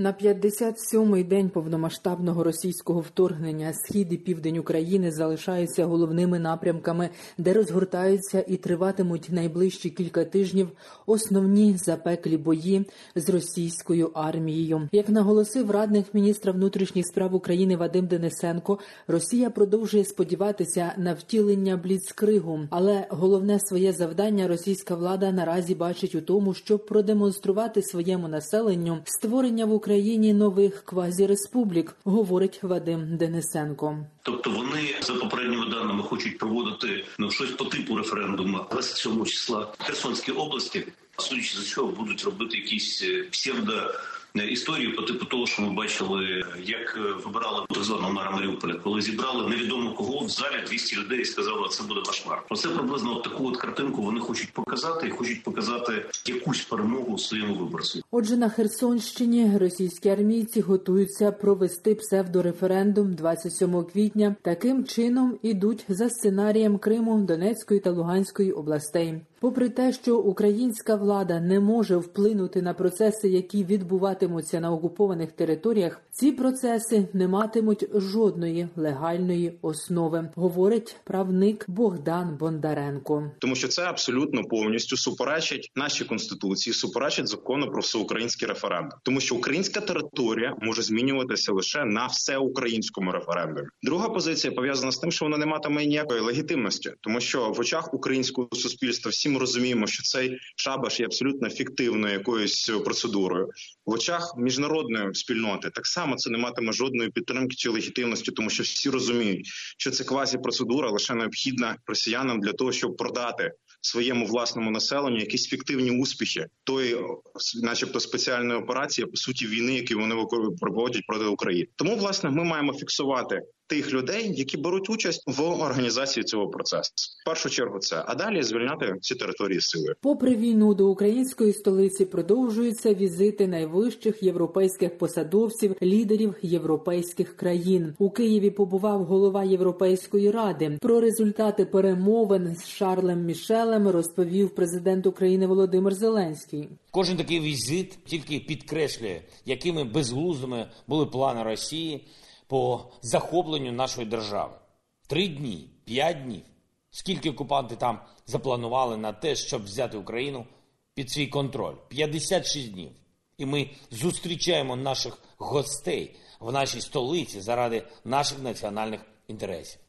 На 57-й день повномасштабного російського вторгнення схід і південь України залишаються головними напрямками, де розгортаються і триватимуть найближчі кілька тижнів основні запеклі бої з російською армією. Як наголосив радник міністра внутрішніх справ України Вадим Денисенко, Росія продовжує сподіватися на втілення бліцкригу, але головне своє завдання російська влада наразі бачить у тому, щоб продемонструвати своєму населенню створення в Україні Україні нових квазіреспублік, говорить Вадим Денисенко. Тобто вони за попередніми даними хочуть проводити ну щось по типу референдуму 27 числа Херсонській області. Судячи за цього, будуть робити якісь псевдо. Історію по типу того, що ми бачили, як вибирали так званого мера Маріуполя, коли зібрали невідомо кого в залі 200 людей і сказали, це буде ваш мер. Оце приблизно от таку от картинку вони хочуть показати і хочуть показати якусь перемогу своєму виборцю. Отже, на Херсонщині російські армійці готуються провести псевдореферендум 27 квітня. Таким чином ідуть за сценарієм Криму, Донецької та Луганської областей. Попри те, що українська влада не може вплинути на процеси, які відбуватимуться на окупованих територіях, ці процеси не матимуть жодної легальної основи, говорить правник Богдан Бондаренко. Тому що це абсолютно повністю суперечить нашій конституції, суперечить закону про всеукраїнський референдум, тому що українська територія може змінюватися лише на всеукраїнському референдумі. Друга позиція пов'язана з тим, що вона не матиме ніякої легітимності, тому що в очах українського суспільства всі ми розуміємо, що цей шабаш є абсолютно фіктивною якоюсь процедурою в очах міжнародної спільноти. Так само це не матиме жодної підтримки чи легітимності, тому що всі розуміють, що це квазі процедура лише необхідна росіянам для того, щоб продати своєму власному населенню якісь фіктивні успіхи тої, начебто, спеціальної операції, по суті, війни, які вони проводять проти України. Тому власне ми маємо фіксувати. Тих людей, які беруть участь в організації цього процесу, в першу чергу це а далі звільняти ці території сили. Попри війну до української столиці продовжуються візити найвищих європейських посадовців, лідерів європейських країн. У Києві побував голова Європейської ради. Про результати перемовин з Шарлем Мішелем розповів президент України Володимир Зеленський. Кожен такий візит тільки підкреслює, якими безглуздими були плани Росії по захопленню нашої держави. Три дні, п'ять днів. Скільки окупанти там запланували на те, щоб взяти Україну під свій контроль? 56 днів. І ми зустрічаємо наших гостей в нашій столиці заради наших національних інтересів.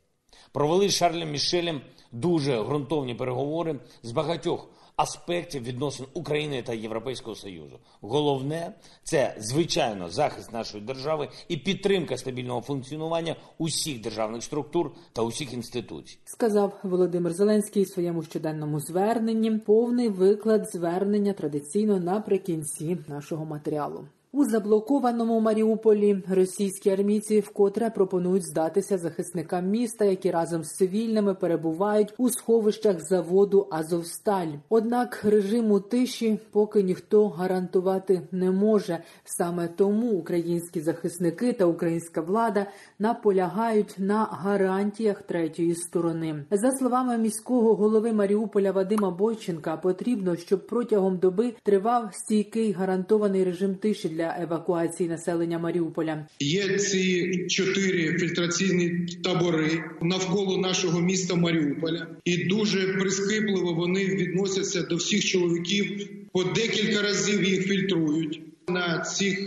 Провели з Шарлем Мішелем дуже ґрунтовні переговори з багатьох аспектів відносин України та Європейського Союзу. Головне це звичайно захист нашої держави і підтримка стабільного функціонування усіх державних структур та усіх інституцій, сказав Володимир Зеленський у своєму щоденному зверненні. Повний виклад звернення традиційно наприкінці нашого матеріалу. У заблокованому Маріуполі російські армійці вкотре пропонують здатися захисникам міста, які разом з цивільними перебувають у сховищах заводу Азовсталь. Однак режиму тиші поки ніхто гарантувати не може. Саме тому українські захисники та українська влада наполягають на гарантіях третьої сторони. За словами міського голови Маріуполя Вадима Бойченка, потрібно, щоб протягом доби тривав стійкий гарантований режим тиші для евакуації населення Маріуполя. Є ці чотири фільтраційні табори навколо нашого міста Маріуполя, і дуже прискіпливо вони відносяться до всіх чоловіків. По декілька разів їх фільтрують на цих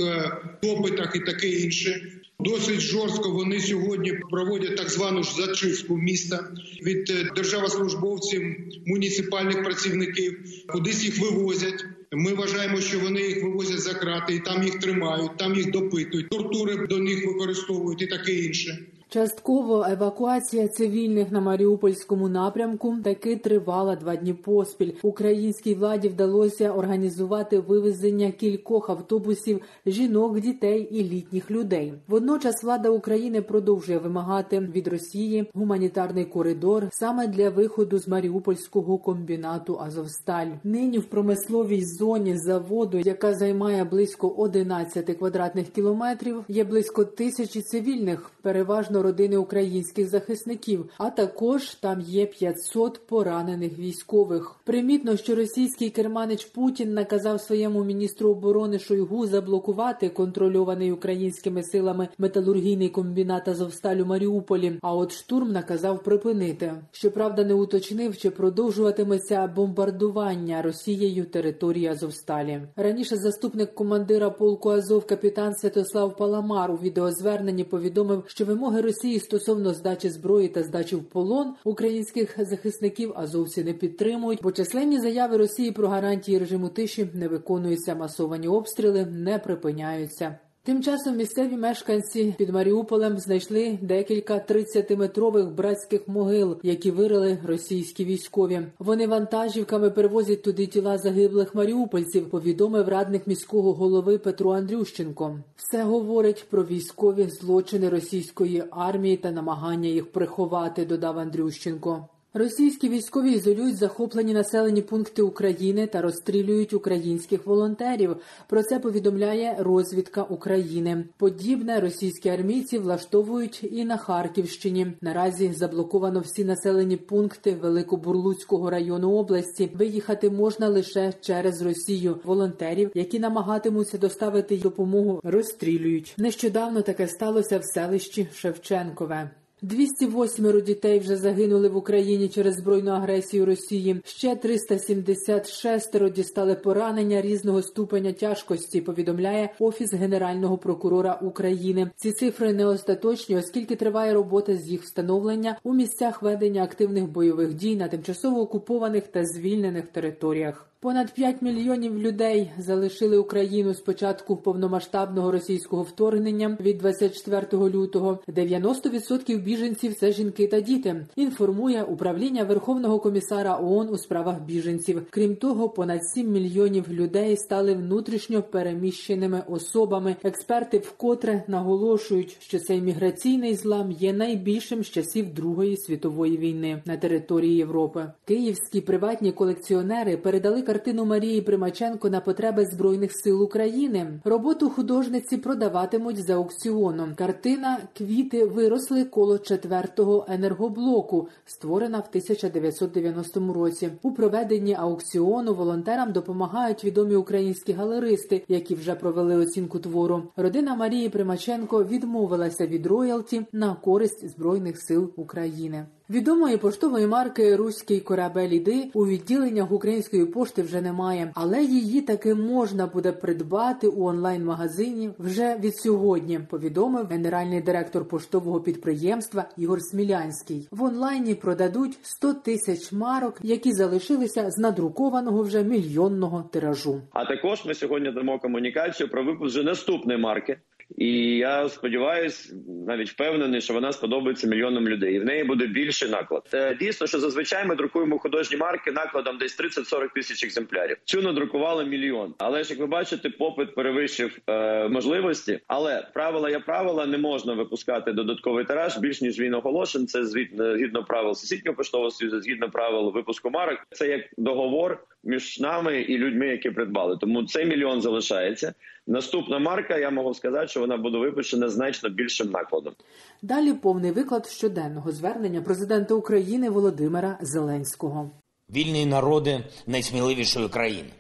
допитах і таке інше. Досить жорстко вони сьогодні проводять так звану ж зачистку міста від державослужбовців, муніципальних працівників, кудись їх вивозять. Ми вважаємо, що вони їх вивозять за крати, і там їх тримають, там їх допитують, тортури до них використовують і таке інше. Частково евакуація цивільних на Маріупольському напрямку таки тривала два дні поспіль. Українській владі вдалося організувати вивезення кількох автобусів жінок, дітей і літніх людей. Водночас влада України продовжує вимагати від Росії гуманітарний коридор саме для виходу з Маріупольського комбінату Азовсталь. Нині в промисловій зоні заводу, яка займає близько 11 квадратних кілометрів, є близько тисячі цивільних, переважно родини українських захисників. А також там є 500 поранених військових. Примітно, що російський керманич Путін наказав своєму міністру оборони Шойгу заблокувати контрольований українськими силами металургійний комбінат Азовсталь у Маріуполі. А от штурм наказав припинити. Щоправда, не уточнив, чи продовжуватиметься бомбардування Росією території Азовсталі. Раніше заступник командира полку Азов капітан Святослав Паламар у відеозверненні повідомив, що вимоги Росії стосовно здачі зброї та здачі в полон українських захисників азовці не підтримують, бо численні заяви Росії про гарантії режиму тиші не виконуються. Масовані обстріли не припиняються. Тим часом місцеві мешканці під Маріуполем знайшли декілька 30-метрових братських могил, які вирили російські військові. Вони вантажівками перевозять туди тіла загиблих маріупольців. Повідомив радник міського голови Петро Андрющенко. Все говорить про військові злочини російської армії та намагання їх приховати. Додав Андрющенко. Російські військові ізолюють захоплені населені пункти України та розстрілюють українських волонтерів. Про це повідомляє розвідка України. Подібне російські армійці влаштовують і на Харківщині. Наразі заблоковано всі населені пункти Великобурлуцького району області. Виїхати можна лише через Росію. Волонтерів, які намагатимуться доставити допомогу, розстрілюють. Нещодавно таке сталося в селищі Шевченкове. 208 дітей вже загинули в Україні через збройну агресію Росії. Ще 376 дістали поранення різного ступеня тяжкості. Повідомляє офіс генерального прокурора України. Ці цифри не остаточні, оскільки триває робота з їх встановлення у місцях ведення активних бойових дій на тимчасово окупованих та звільнених територіях. Понад 5 мільйонів людей залишили Україну з початку повномасштабного російського вторгнення від 24 лютого. 90% біженців це жінки та діти. Інформує управління Верховного комісара ООН у справах біженців. Крім того, понад 7 мільйонів людей стали внутрішньо переміщеними особами. Експерти вкотре наголошують, що цей міграційний злам є найбільшим з часів Другої світової війни на території Європи. Київські приватні колекціонери передали картину Марії Примаченко на потреби збройних сил України. Роботу художниці продаватимуть за аукціоном. Картина Квіти виросли коло четвертого енергоблоку, створена в 1990 році. У проведенні аукціону волонтерам допомагають відомі українські галеристи, які вже провели оцінку твору. Родина Марії Примаченко відмовилася від роялті на користь збройних сил України. Відомої поштової марки Руський корабель іди у відділеннях української пошти вже немає, але її таки можна буде придбати у онлайн-магазині вже від сьогодні. Повідомив генеральний директор поштового підприємства Ігор Смілянський. В онлайні продадуть 100 тисяч марок, які залишилися з надрукованого вже мільйонного тиражу. А також ми сьогодні дамо комунікацію про випуск вже наступної марки. І я сподіваюся, навіть впевнений, що вона сподобається мільйонам людей. І в неї буде більший наклад. Е, дійсно, що зазвичай ми друкуємо художні марки накладом десь 30-40 тисяч екземплярів. Цю надрукували мільйон. Але ж як ви бачите, попит перевищив е, можливості. Але правила є правила, не можна випускати додатковий тираж більш ніж він оголошен. Це звідно згідно правил Всесвітнього поштового союзу, згідно правил випуску марок. Це як договор між нами і людьми, які придбали. Тому цей мільйон залишається. Наступна марка, я можу сказати, що вона буде випущена значно більшим накладом. Далі повний виклад щоденного звернення президента України Володимира Зеленського. Вільні народи найсміливішої країни.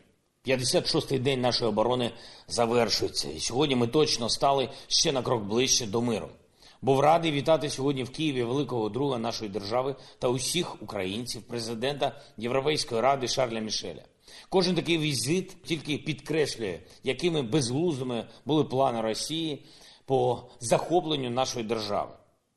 56-й день нашої оборони завершується, і сьогодні ми точно стали ще на крок ближче до миру. Був радий вітати сьогодні в Києві великого друга нашої держави та усіх українців, президента Європейської ради Шарля Мішеля. Кожен такий візит тільки підкреслює, якими безглуздими були плани Росії по захопленню нашої держави.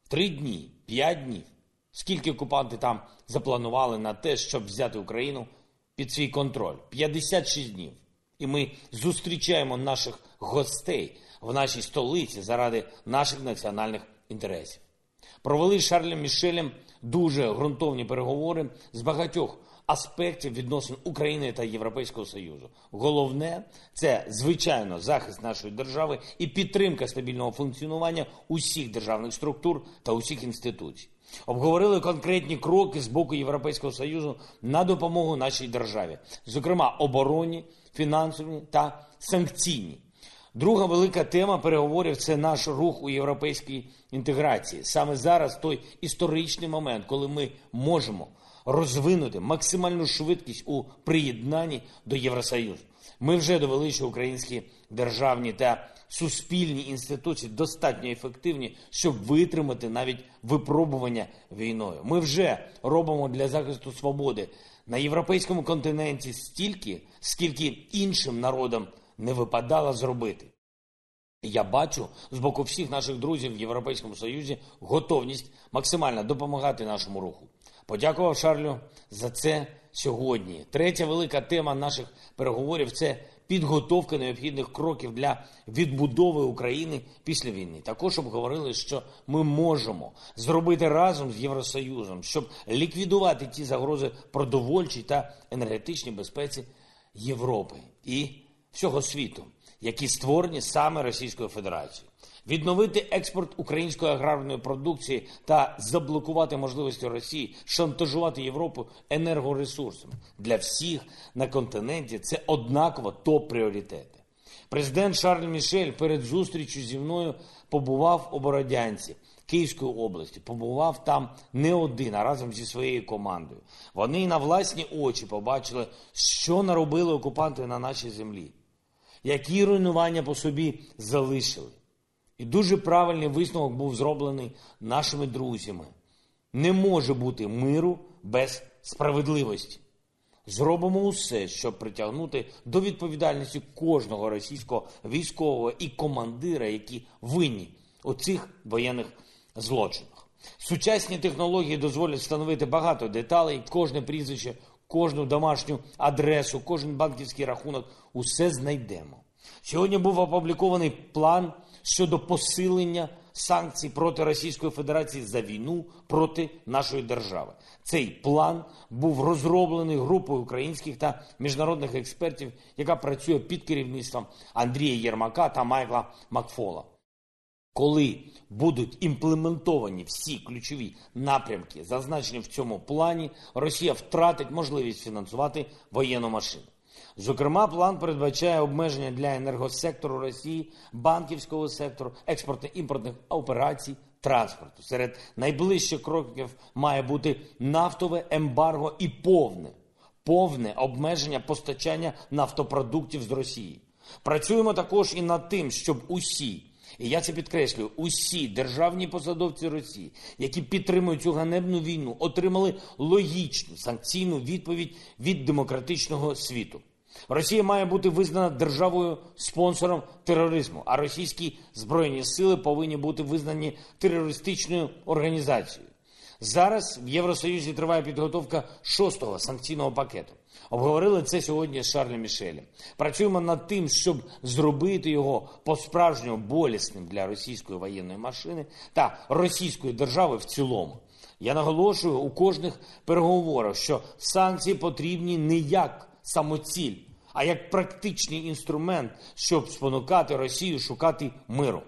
Три дні, п'ять днів. Скільки окупанти там запланували на те, щоб взяти Україну під свій контроль? 56 днів. І ми зустрічаємо наших гостей в нашій столиці заради наших національних інтересів. Провели з Шарлем Мішелем дуже ґрунтовні переговори з багатьох аспектів відносин України та Європейського Союзу. Головне це звичайно захист нашої держави і підтримка стабільного функціонування усіх державних структур та усіх інституцій. Обговорили конкретні кроки з боку Європейського Союзу на допомогу нашій державі, зокрема оборонні, фінансові та санкційні. Друга велика тема переговорів це наш рух у європейській інтеграції. Саме зараз той історичний момент, коли ми можемо розвинути максимальну швидкість у приєднанні до Євросоюзу. Ми вже довели, що українські державні та суспільні інституції достатньо ефективні, щоб витримати навіть випробування війною. Ми вже робимо для захисту свободи на європейському континенті стільки, скільки іншим народам не випадало зробити. Я бачу з боку всіх наших друзів в Європейському Союзі готовність максимально допомагати нашому руху. Подякував Шарлю за це сьогодні. Третя велика тема наших переговорів це підготовка необхідних кроків для відбудови України після війни. Також обговорили, що ми можемо зробити разом з Євросоюзом, щоб ліквідувати ті загрози продовольчій та енергетичній безпеці Європи і всього світу, які створені саме Російською Федерацією. Відновити експорт української аграрної продукції та заблокувати можливості Росії шантажувати Європу енергоресурсами для всіх на континенті. Це однаково топ-пріоритети. Президент Шарль Мішель перед зустрічю зі мною побував у Бородянці. Київської області побував там не один, а разом зі своєю командою. Вони на власні очі побачили, що наробили окупанти на нашій землі, які руйнування по собі залишили. І дуже правильний висновок був зроблений нашими друзями. Не може бути миру без справедливості. Зробимо усе, щоб притягнути до відповідальності кожного російського військового і командира, які винні у цих воєнних злочинах. Сучасні технології дозволять встановити багато деталей, кожне прізвище, кожну домашню адресу, кожен банківський рахунок. Усе знайдемо. Сьогодні був опублікований план щодо посилення санкцій проти Російської Федерації за війну проти нашої держави. Цей план був розроблений групою українських та міжнародних експертів, яка працює під керівництвом Андрія Єрмака та Майкла Макфола. Коли будуть імплементовані всі ключові напрямки, зазначені в цьому плані, Росія втратить можливість фінансувати воєнну машину. Зокрема, план передбачає обмеження для енергосектору Росії, банківського сектору, експортно-імпортних операцій, транспорту. Серед найближчих кроків має бути нафтове ембарго і повне, повне обмеження постачання нафтопродуктів з Росії. Працюємо також і над тим, щоб усі. І я це підкреслюю: усі державні посадовці Росії, які підтримують цю ганебну війну, отримали логічну санкційну відповідь від демократичного світу. Росія має бути визнана державою спонсором тероризму, а російські збройні сили повинні бути визнані терористичною організацією. Зараз в Євросоюзі триває підготовка шостого санкційного пакету. Обговорили це сьогодні з Шарлем Мішелем. Працюємо над тим, щоб зробити його по-справжньому болісним для російської воєнної машини та російської держави в цілому. Я наголошую у кожних переговорах, що санкції потрібні не як самоціль, а як практичний інструмент, щоб спонукати Росію шукати миру.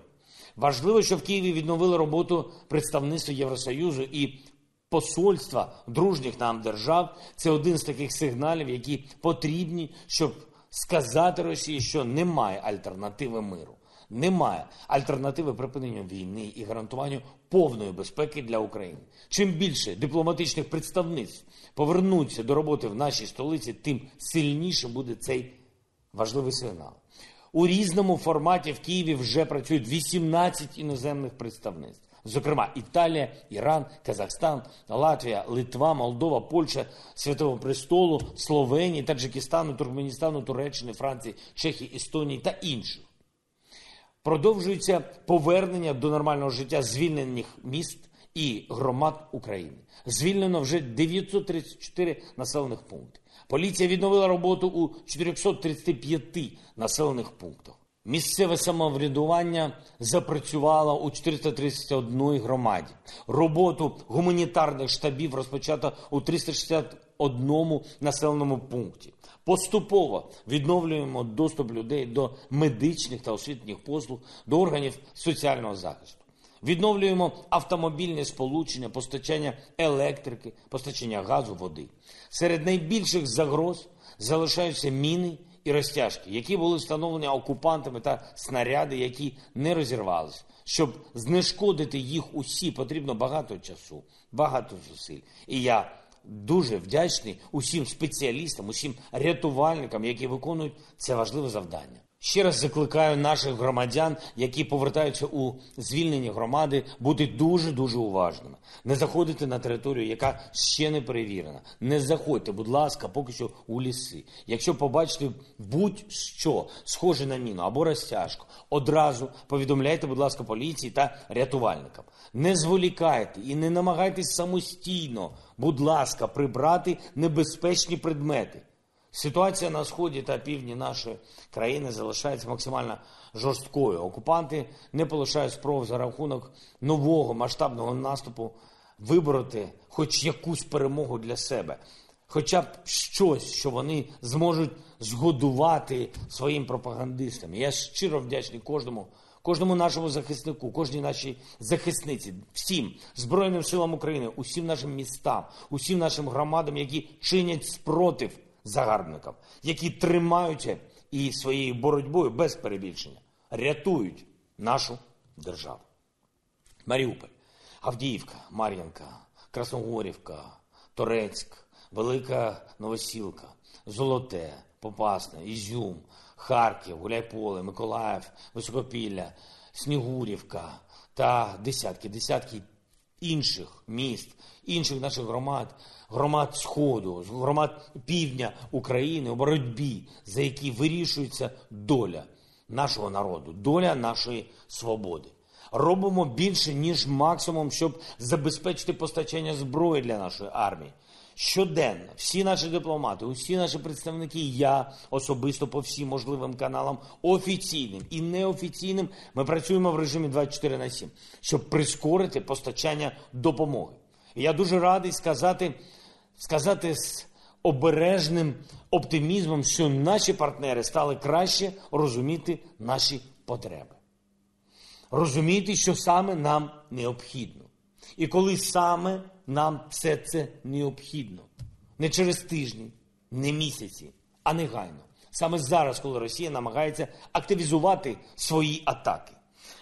Важливо, що в Києві відновили роботу представництва Євросоюзу і посольства дружніх нам держав. Це один з таких сигналів, які потрібні, щоб сказати Росії, що немає альтернативи миру. Немає альтернативи припиненню війни і гарантуванню повної безпеки для України. Чим більше дипломатичних представництв повернуться до роботи в нашій столиці, тим сильніше буде цей важливий сигнал. У різному форматі в Києві вже працюють 18 іноземних представництв. Зокрема, Італія, Іран, Казахстан, Латвія, Литва, Молдова, Польща, Святого Престолу, Словенії, Таджикистану, Туркменістану, Туреччини, Франції, Чехії, Естонії та інших. Продовжується повернення до нормального життя звільнених міст і громад України. Звільнено вже 934 населених пункти. Поліція відновила роботу у 435 населених пунктах. Місцеве самоврядування запрацювало у 431 громаді. Роботу гуманітарних штабів розпочато у 361 населеному пункті. Поступово відновлюємо доступ людей до медичних та освітніх послуг, до органів соціального захисту. Відновлюємо автомобільне сполучення, постачання електрики, постачання газу, води. Серед найбільших загроз залишаються міни і розтяжки, які були встановлені окупантами та снаряди, які не розірвалися. Щоб знешкодити їх усі, потрібно багато часу, багато зусиль. І я дуже вдячний усім спеціалістам, усім рятувальникам, які виконують це важливе завдання. Ще раз закликаю наших громадян, які повертаються у звільнені громади, бути дуже дуже уважними. Не заходити на територію, яка ще не перевірена. Не заходьте, будь ласка, поки що у ліси. Якщо побачите будь-що схоже на міну або розтяжку, одразу повідомляйте, будь ласка, поліції та рятувальникам. Не зволікайте і не намагайтесь самостійно, будь ласка, прибрати небезпечні предмети. Ситуація на сході та півдні нашої країни залишається максимально жорсткою. Окупанти не полишають спроб за рахунок нового масштабного наступу вибороти хоч якусь перемогу для себе, хоча б щось, що вони зможуть згодувати своїм пропагандистам. Я щиро вдячний кожному. Кожному нашому захиснику, кожній нашій захисниці, всім Збройним силам України, усім нашим містам, усім нашим громадам, які чинять спротив загарбникам, які тримаються і своєю боротьбою без перебільшення рятують нашу державу. Маріуполь, Авдіївка, Мар'янка, Красногорівка, Торецьк, Велика Новосілка, Золоте, Попасне, Ізюм, Харків, Гуляйполе, Миколаїв, Високопілля, Снігурівка та десятки, десятки інших міст, інших наших громад, громад Сходу, громад півдня України у боротьбі, за які вирішується доля нашого народу, доля нашої свободи. Робимо більше, ніж максимум, щоб забезпечити постачання зброї для нашої армії. Щоденно всі наші дипломати, усі наші представники, я особисто по всім можливим каналам, офіційним і неофіційним, ми працюємо в режимі 24 на 7, щоб прискорити постачання допомоги. І я дуже радий сказати, сказати з обережним оптимізмом, що наші партнери стали краще розуміти наші потреби, розуміти, що саме нам необхідно. І коли саме нам все це необхідно. Не через тижні, не місяці, а негайно. Саме зараз, коли Росія намагається активізувати свої атаки.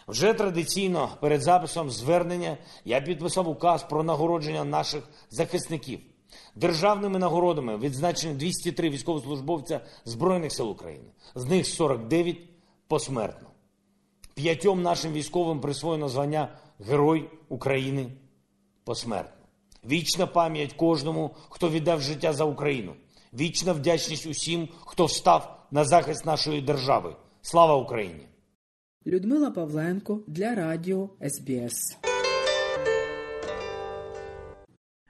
Вже традиційно перед записом звернення я підписав указ про нагородження наших захисників. Державними нагородами відзначені 203 військовослужбовця Збройних сил України, з них 49 посмертно. П'ятьом нашим військовим присвоєно звання Герой України посмертно. Вічна пам'ять кожному, хто віддав життя за Україну. Вічна вдячність усім, хто встав на захист нашої держави. Слава Україні! Людмила Павленко для Радіо СБС.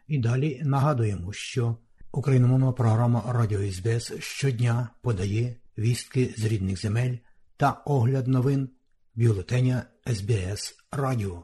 І далі нагадуємо, що україномовна програма Радіо СБС щодня подає вістки з рідних земель та огляд новин бюлетеня СБС Радіо.